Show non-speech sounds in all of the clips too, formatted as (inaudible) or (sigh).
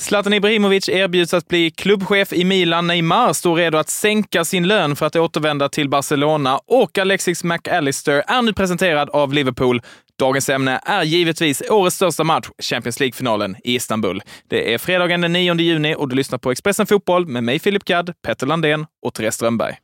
Zlatan Ibrahimovic erbjuds att bli klubbchef i Milan. Neymar står redo att sänka sin lön för att återvända till Barcelona och Alexis McAllister är nu presenterad av Liverpool. Dagens ämne är givetvis årets största match, Champions League-finalen i Istanbul. Det är fredagen den 9 juni och du lyssnar på Expressen Fotboll med mig Filip Gadd, Petter Landén och Therese Strömberg.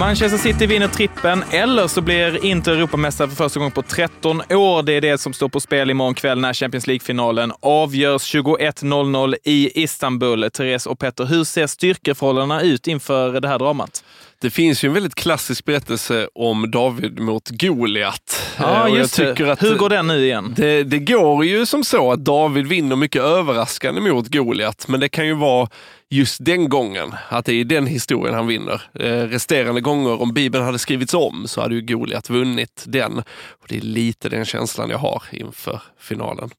Manchester City vinner trippen eller så blir Inter Europamästare för första gången på 13 år. Det är det som står på spel imorgon kväll när Champions League-finalen avgörs 21.00 i Istanbul. Therese och Petter, hur ser styrkeförhållandena ut inför det här dramat? Det finns ju en väldigt klassisk berättelse om David mot Goliat. Ja, eh, just det. Hur går den nu igen? Det, det går ju som så att David vinner mycket överraskande mot Goliat, men det kan ju vara just den gången, att det är den historien han vinner. Eh, resterande gånger, om Bibeln hade skrivits om, så hade ju Goliat vunnit den. Och Det är lite den känslan jag har inför finalen.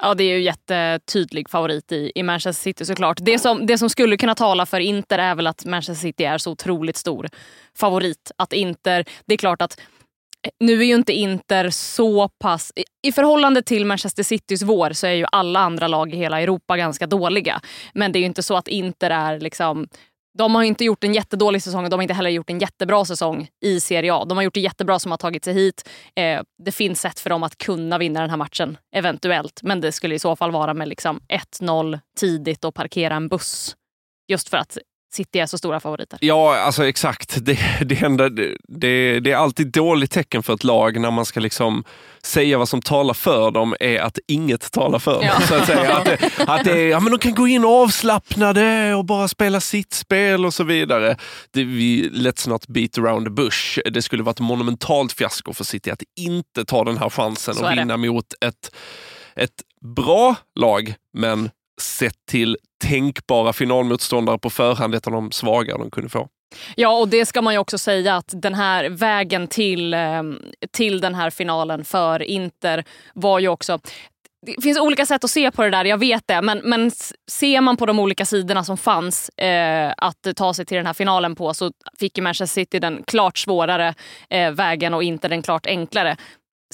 Ja, det är ju jättetydlig favorit i, i Manchester City såklart. Det som, det som skulle kunna tala för Inter är väl att Manchester City är så otroligt stor favorit. Att Inter, det är klart att nu är ju inte Inter så pass... I förhållande till Manchester Citys vår så är ju alla andra lag i hela Europa ganska dåliga. Men det är ju inte så att Inter är liksom de har inte gjort en jättedålig säsong och de har inte heller gjort en jättebra säsong i Serie A. De har gjort det jättebra som har tagit sig hit. Eh, det finns sätt för dem att kunna vinna den här matchen, eventuellt. Men det skulle i så fall vara med liksom 1-0 tidigt och parkera en buss. Just för att City är så stora favoriter. Ja, alltså exakt. Det, det, enda, det, det är alltid dåligt tecken för ett lag när man ska liksom säga vad som talar för dem är att inget talar för dem. Ja. Så att säga. Att, det, att det, ja, men de kan gå in avslappnade och bara spela sitt spel och så vidare. Det, vi, let's not beat around the bush. Det skulle vara ett monumentalt fiasko för City att inte ta den här chansen och vinna mot ett, ett bra lag, men sett till tänkbara finalmotståndare på förhand, ett av de svagare de kunde få. Ja, och det ska man ju också säga att den här vägen till, ehm, till den här finalen för Inter var ju också det finns olika sätt att se på det där, jag vet det. Men, men ser man på de olika sidorna som fanns eh, att ta sig till den här finalen på så fick ju Manchester City den klart svårare eh, vägen och inte den klart enklare.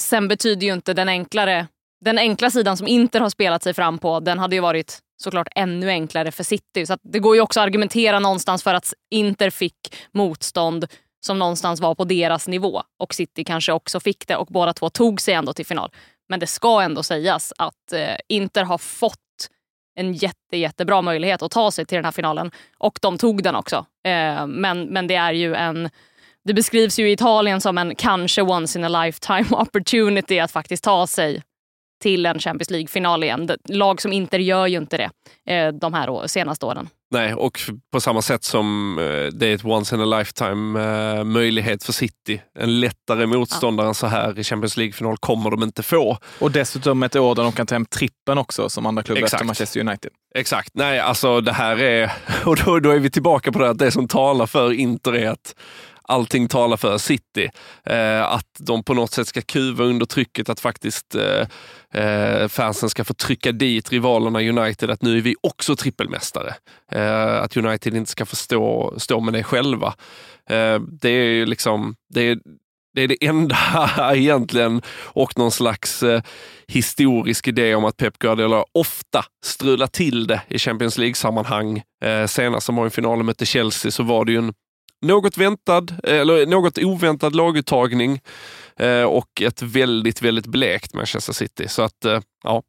Sen betyder ju inte den enklare den enkla sidan som Inter har spelat sig fram på, den hade ju varit såklart ännu enklare för City. Så det går ju också att argumentera någonstans för att Inter fick motstånd som någonstans var på deras nivå och City kanske också fick det och båda två tog sig ändå till final. Men det ska ändå sägas att eh, Inter har fått en jätte, jättebra möjlighet att ta sig till den här finalen och de tog den också. Eh, men, men det är ju en det beskrivs ju i Italien som en kanske once in a lifetime (laughs) opportunity att faktiskt ta sig till en Champions League-final igen. Lag som Inter gör ju inte det eh, de här senaste åren. Nej, och på samma sätt som eh, det är ett once in a lifetime eh, möjlighet för City. En lättare motståndare ja. än så här i Champions League-final kommer de inte få. Och dessutom ett år där de kan ta hem trippen också som andra klubbar efter Manchester United. Exakt. Nej, alltså det här är... (laughs) Och då, då är vi tillbaka på det att det som talar för Inter är att allting talar för City. Eh, att de på något sätt ska kuva under trycket att faktiskt eh, eh, fansen ska få trycka dit rivalerna United att nu är vi också trippelmästare. Eh, att United inte ska få stå, stå med det själva. Eh, det är ju liksom, det är, det är det enda (laughs) egentligen och någon slags eh, historisk idé om att Pep Guardiola ofta strular till det i Champions League-sammanhang. Eh, senast som var i finalen mötte Chelsea så var det ju en något väntad, eller något oväntad laguttagning eh, och ett väldigt, väldigt blekt Manchester City. Så att, eh, ja.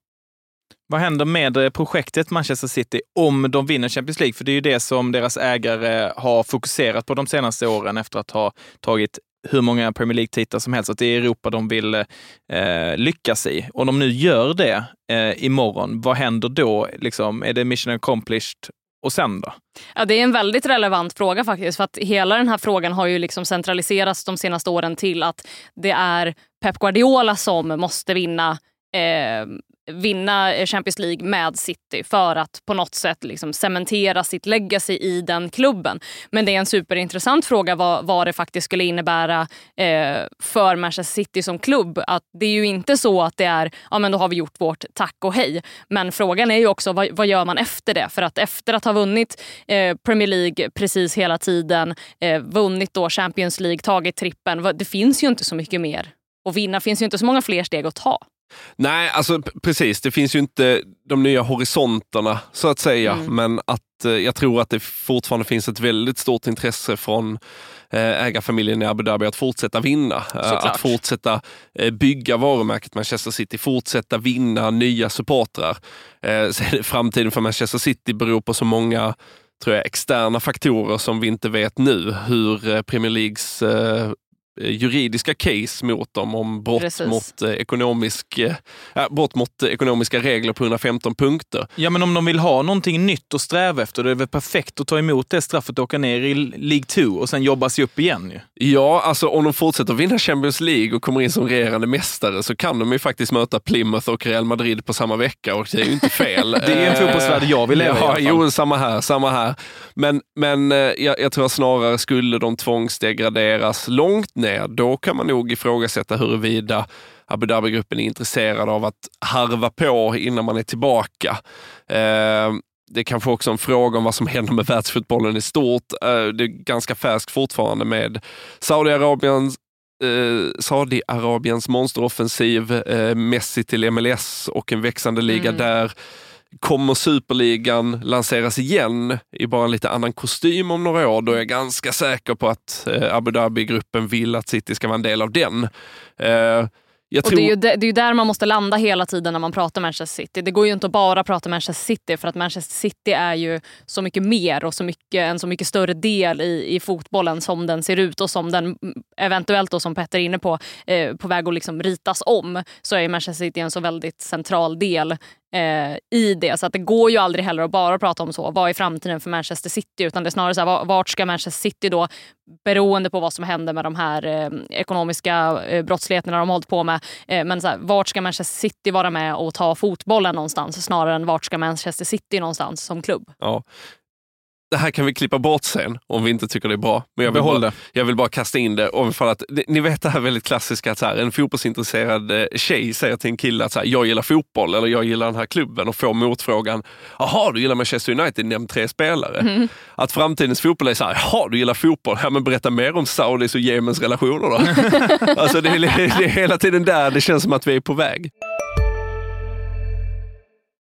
Vad händer med eh, projektet Manchester City om de vinner Champions League? För det är ju det som deras ägare har fokuserat på de senaste åren efter att ha tagit hur många Premier League-titlar som helst, att det är Europa de vill eh, lyckas i. Om de nu gör det eh, imorgon, vad händer då? Liksom, är det mission accomplished och sen då? Ja, det är en väldigt relevant fråga faktiskt. För att hela den här frågan har ju liksom centraliserats de senaste åren till att det är Pep Guardiola som måste vinna eh, vinna Champions League med City för att på något sätt liksom cementera sitt legacy i den klubben. Men det är en superintressant fråga vad, vad det faktiskt skulle innebära eh, för Manchester City som klubb. Att det är ju inte så att det är, ja men då har vi gjort vårt tack och hej. Men frågan är ju också vad, vad gör man efter det? För att efter att ha vunnit eh, Premier League precis hela tiden, eh, vunnit då Champions League, tagit trippen. Det finns ju inte så mycket mer att vinna. Det finns ju inte så många fler steg att ta. Nej, alltså precis. Det finns ju inte de nya horisonterna så att säga. Mm. Men att eh, jag tror att det fortfarande finns ett väldigt stort intresse från eh, ägarfamiljen i Abu Dhabi att fortsätta vinna. Eh, Såklart. Att fortsätta eh, bygga varumärket Manchester City, fortsätta vinna nya supportrar. Framtiden för Manchester City beror på så många tror jag, externa faktorer som vi inte vet nu. Hur Premier Leagues juridiska case mot dem om brott Precis. mot, eh, ekonomisk, eh, ja, brott mot eh, ekonomiska regler på 115 punkter. Ja, men om de vill ha någonting nytt att sträva efter, då är det väl perfekt att ta emot det straffet och åka ner i League 2 och sen jobba sig upp igen. Ju. Ja, alltså om de fortsätter att vinna Champions League och kommer in som regerande mästare så kan de ju faktiskt möta Plymouth och Real Madrid på samma vecka och det är ju inte fel. (laughs) Det är en fotbollsvärld jag vill leva i. i ja, fall. Jo, samma här. Samma här. Men, men eh, jag, jag tror snarare skulle de tvångsdegraderas långt ner, då kan man nog ifrågasätta huruvida Abu Dhabi-gruppen är intresserad av att harva på innan man är tillbaka. Eh, det är kanske också en fråga om vad som händer med världsfotbollen i stort. Eh, det är ganska färskt fortfarande med Saudiarabiens eh, Saudiarabiens monsteroffensiv, eh, Messi till MLS och en växande liga Mm. där. Kommer superligan lanseras igen i bara en lite annan kostym om några år, då är jag ganska säker på att eh, Abu Dhabi-gruppen vill att City ska vara en del av den. Eh, jag Och tror... det, är ju det, det är där man måste landa hela tiden när man pratar Manchester City. Det går ju inte att bara prata Manchester City för att Manchester City är ju så mycket mer och så mycket, en så mycket större del i, i fotbollen som den ser ut och som den eventuellt, då, som Petter är inne på, eh, på väg att liksom ritas om. Så är Manchester City en så väldigt central del eh, i det. Så att det går ju aldrig heller att bara prata om så. Vad är framtiden för Manchester City? Utan det är snarare så här, vart ska Manchester City då, beroende på vad som händer med de här eh, ekonomiska eh, brottsligheterna de har hållit på med. Eh, men så här, vart ska Manchester City vara med och ta fotbollen någonstans? Snarare än vart ska Manchester City någonstans som klubb? Ja. Det här kan vi klippa bort sen om vi inte tycker det är bra. Men jag vill, Behåll bara, det. jag vill bara kasta in det. Om för att, ni- vet det här väldigt klassiska att så här, en fotbollsintresserad eh, tjej säger till en kille att så här, jag gillar fotboll eller jag gillar den här klubben och får motfrågan, jaha du gillar Manchester United, nämn tre spelare. Att framtidens fotboll är så här, jaha du gillar fotboll, ja, men berätta mer om Saudis och Jemens relationer då. (laughs) alltså, det, är, det är hela tiden där det känns som att vi är på väg.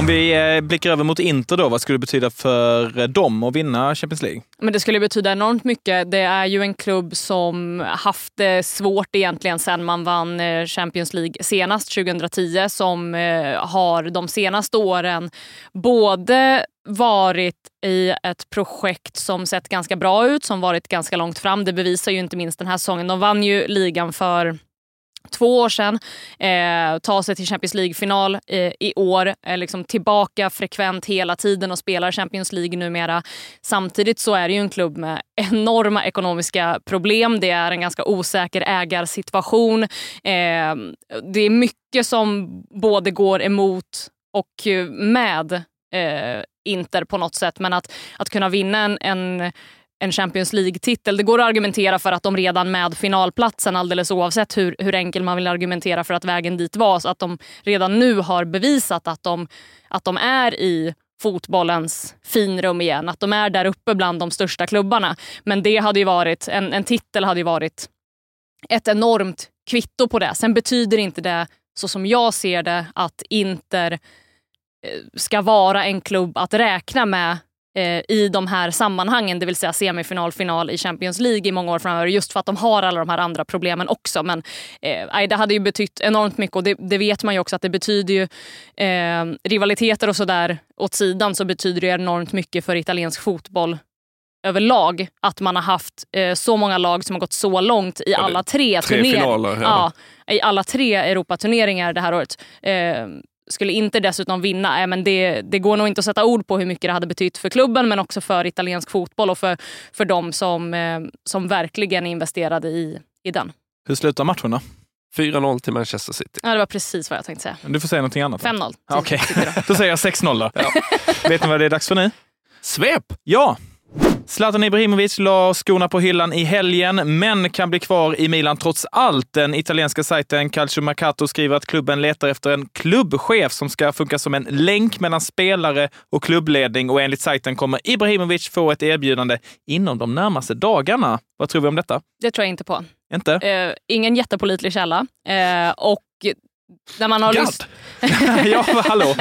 Om vi eh, blickar över mot Inter då, vad skulle det betyda för eh, dem att vinna Champions League? Men det skulle betyda enormt mycket. Det är ju en klubb som haft det svårt egentligen sen man vann eh, Champions League senast 2010 som har de senaste åren både varit i ett projekt som sett ganska bra ut, som varit ganska långt fram. Det bevisar ju inte minst den här säsongen. De vann ju ligan för två år sedan, eh, ta sig till Champions League-final eh, i år, är liksom tillbaka frekvent hela tiden och spelar Champions League numera. Samtidigt så är det ju en klubb med enorma ekonomiska problem. Det är en ganska osäker ägarsituation. Eh, det är mycket som både går emot och eh, med eh, Inter på något sätt. Men att, att kunna vinna en, en en Champions League-titel. Det går att argumentera för att de redan med finalplatsen, alldeles oavsett hur, hur enkel man vill argumentera för att vägen dit var, så att de redan nu har bevisat att de, att de är i fotbollens finrum igen. Att de är där uppe bland de största klubbarna. Men det hade ju varit, en, en titel hade ju varit ett enormt kvitto på det. Sen betyder inte det, så som jag ser det, att Inter eh, ska vara en klubb att räkna med i de här sammanhangen, det vill säga semifinal, final i Champions League i många år framöver just för att de har alla de här andra problemen också. Men eh, det hade ju betytt enormt mycket och det, det, vet man ju också att det betyder ju eh, rivaliteter och sådär åt sidan så betyder det enormt mycket för italiensk fotboll överlag att man har haft eh, så många lag som har gått så långt i alla tre, tre turneringar. finaler, ja. ja. I alla tre Europaturneringar det här året. Eh, skulle inte dessutom vinna, eh, men det, det går nog inte att sätta ord på hur mycket det hade betytt för klubben men också för italiensk fotboll och för, för de som, eh, som verkligen är investerade i, i den. Hur slutar matchen då? 4-0 till Manchester City. Ja, det var precis vad jag tänkte säga. Du får säga någonting annat. 5-0. Okej, okay. (laughs) då säger jag 6-0 då. Ja. Vet ni vad det är dags för nu? Svep! Ja, Zlatan Ibrahimovic la skorna på hyllan i helgen, men kan bli kvar i Milan trots allt. Den italienska sajten Calcio Mercato skriver att klubben letar efter en klubbchef som ska funka som en länk mellan spelare och klubbledning och enligt sajten kommer Ibrahimovic få ett erbjudande inom de närmaste dagarna. Vad tror vi om detta? Det tror jag inte på. Inte? Uh, ingen jättepolitlig källa. Uh, och när man har lyssnat... (laughs) ja, hallå!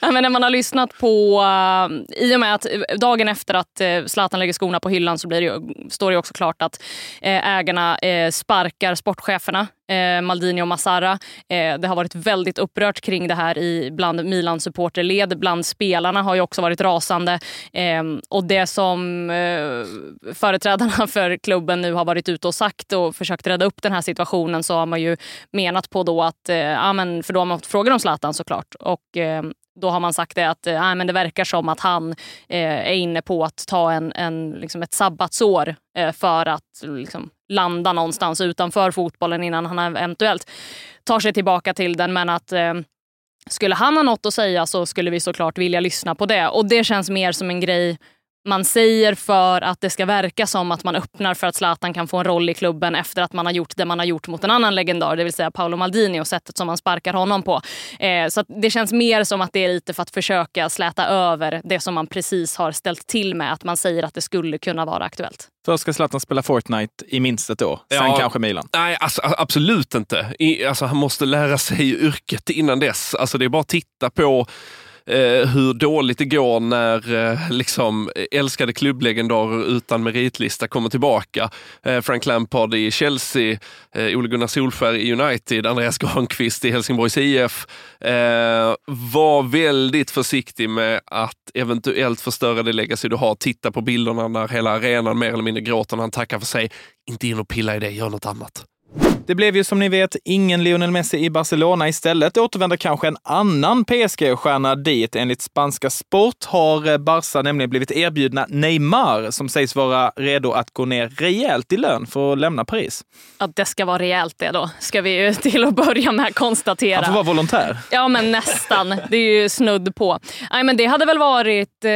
ja, men när man har lyssnat på... Uh, I och med att dagen efter att uh, Zlatan lägger skorna på hyllan så blir det, står det också klart att uh, ägarna uh, sparkar sportcheferna eh, Maldini och Massara. Eh, det har varit väldigt upprört kring det här i, bland Milans supporterled. Bland spelarna har ju också varit rasande. Eh, och det som eh, företrädarna (laughs) för klubben nu har varit ute och sagt och försökt rädda upp den här situationen så har man ju menat på då att, eh, ja, men, för då har man fått frågor om Zlatan såklart. Och, eh, då har man sagt det att äh, men det verkar som att han eh, är inne på att ta en, en, liksom ett sabbatsår eh, för att liksom, landa någonstans utanför fotbollen innan han eventuellt tar sig tillbaka till den. Men att eh, skulle han ha något att säga så skulle vi såklart vilja lyssna på det. Och det känns mer som en grej man säger för att det ska verka som att man öppnar för att Zlatan kan få en roll i klubben efter att man har gjort det man har gjort mot en annan legendar, det vill säga Paolo Maldini och sättet som man sparkar honom på. Eh, så det känns mer som att det är lite för att försöka släta över det som man precis har ställt till med, att man säger att det skulle kunna vara aktuellt. Först ska Zlatan spela Fortnite i minst ett år, sen ja, kanske Milan. Nej, alltså, absolut inte. I, alltså, han måste lära sig yrket innan dess. Alltså, det är bara att titta på eh, hur dåligt det går när eh, liksom, älskade klubblegendarer utan meritlista kommer tillbaka. Eh, Frank Lampard i Chelsea, eh, Ole Gunnar Solskjaer i United, Andreas Granqvist i Helsingborgs IF. Eh, var väldigt försiktig med att eventuellt förstöra det legacy du har. Titta på bilderna när hela arenan mer eller mindre gråter när han tackar för sig. Inte in och pilla i det, gör något annat. Det blev ju som ni vet ingen Lionel Messi i Barcelona. Istället återvänder kanske en annan PSG-stjärna dit. Enligt spanska Sport har Barca nämligen blivit erbjudna Neymar som sägs vara redo att gå ner rejält i lön för att lämna Paris. Ja, det ska vara rejält det då, ska vi ju (laughs) till att börja med konstatera. Han får vara volontär. Ja, men nästan. Det är ju snudd på. Nej, men det hade väl varit... Eh,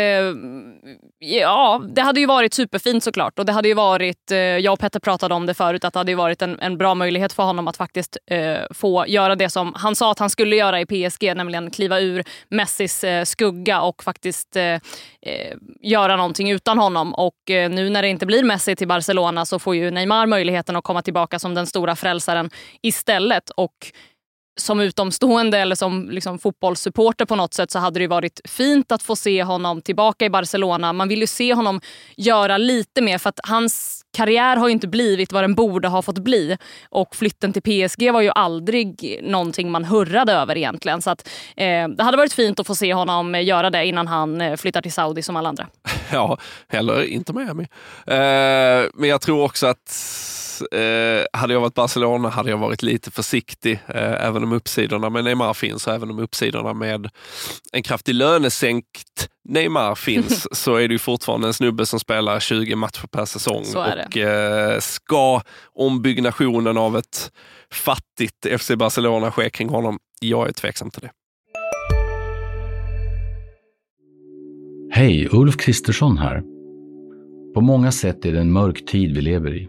ja, det hade ju varit superfint såklart. Och det hade ju varit, eh, jag och Petter pratade om det förut, att det hade varit en, en bra möjlighet för honom att faktiskt eh, få göra det som han sa att han skulle göra i PSG, nämligen kliva ur Messis eh, skugga och faktiskt eh, eh, göra någonting utan honom. Och eh, nu när det inte blir Messi till Barcelona så får ju Neymar möjligheten att komma tillbaka som den stora frälsaren istället. Och som utomstående eller som liksom fotbollssupporter på något sätt så hade det varit fint att få se honom tillbaka i Barcelona. Man vill ju se honom göra lite mer för att hans karriär har ju inte blivit vad den borde ha fått bli. Och flytten till PSG var ju aldrig någonting man hurrade över egentligen. Så att, eh, det hade varit fint att få se honom göra det innan han eh, flyttar till Saudi som alla andra. (laughs) Ja, heller inte Miami. Eh, men jag tror också att eh, hade jag varit Barcelona hade jag varit lite försiktig, eh, även om uppsidorna med Neymar finns och även om uppsidorna med en kraftig lönesänkt Neymar finns (laughs) så är det ju fortfarande en snubbe som spelar 20 matcher per säsong. Och eh, ska ombyggnationen av ett fattigt FC Barcelona ske kring honom? Jag är tveksam till det. Hej, Ulf Kristersson här. På många sätt är det en mörk tid vi lever i.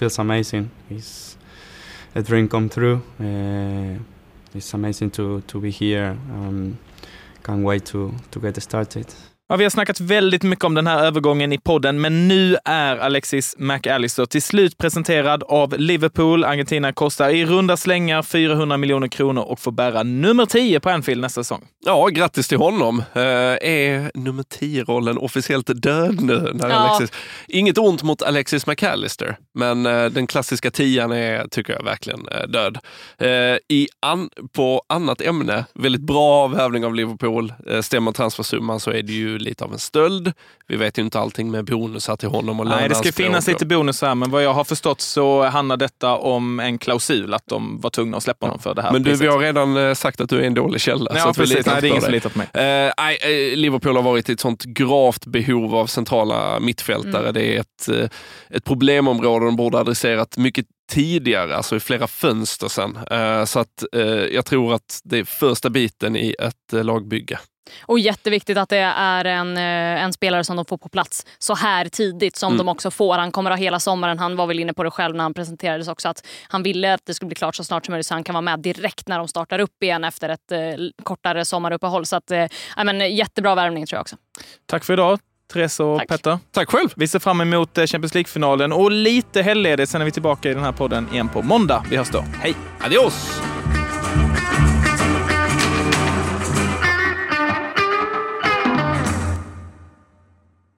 Feels amazing. It's a dream come true. Uh, it's amazing to, to be here. Um, can't wait to, to get started. Ja, vi har snackat väldigt mycket om den här övergången i podden, men nu är Alexis McAllister till slut presenterad av Liverpool. Argentina kostar i runda slängar 400 miljoner kronor och får bära nummer 10 på Anfield nästa säsong. Ja, grattis till honom. Uh, är nummer 10-rollen officiellt död nu? När Ja. Alexis... Inget ont mot Alexis McAllister, men uh, den klassiska tian är, tycker jag, verkligen uh, död. Uh, i an... På annat ämne, väldigt bra värvning av Liverpool. Uh, stämmer transfersumman så är det ju lite av en stöld. Vi vet ju inte allting med bonusar till honom och Nej, det ska finnas lite bonusar, men vad jag har förstått så handlar detta om en klausul, att de var tvungna att släppa honom för det här Men du, priset. vi har redan eh, sagt att du är en dålig källa. Ja, så vi precis. Nej, det är ingen som litar på mig. Eh, nej, eh, Liverpool har varit i ett sånt gravt behov av centrala mittfältare. Mm. Det är ett, eh, ett problemområde de borde adresserat mycket tidigare, alltså i flera fönster sen. Så att jag tror att det är första biten i ett lagbygge. Och jätteviktigt att det är en, eh, en spelare som de får på plats så här tidigt som Mm. de också får. Han kommer ha hela sommaren. Han var väl inne på det själv när han presenterades också att han ville att det skulle bli klart så snart som möjligt så han kan vara med direkt när de startar upp igen efter ett eh, kortare sommaruppehåll. Så att, eh, ja, men, jättebra värvning tror jag också. Tack för idag, Therese och Tack. Petter. Tack själv! Vi ser fram emot eh, Champions League-finalen och lite helgledigt. Sen är vi tillbaka i den här podden igen på måndag. Vi hörs då. Hej! Adios!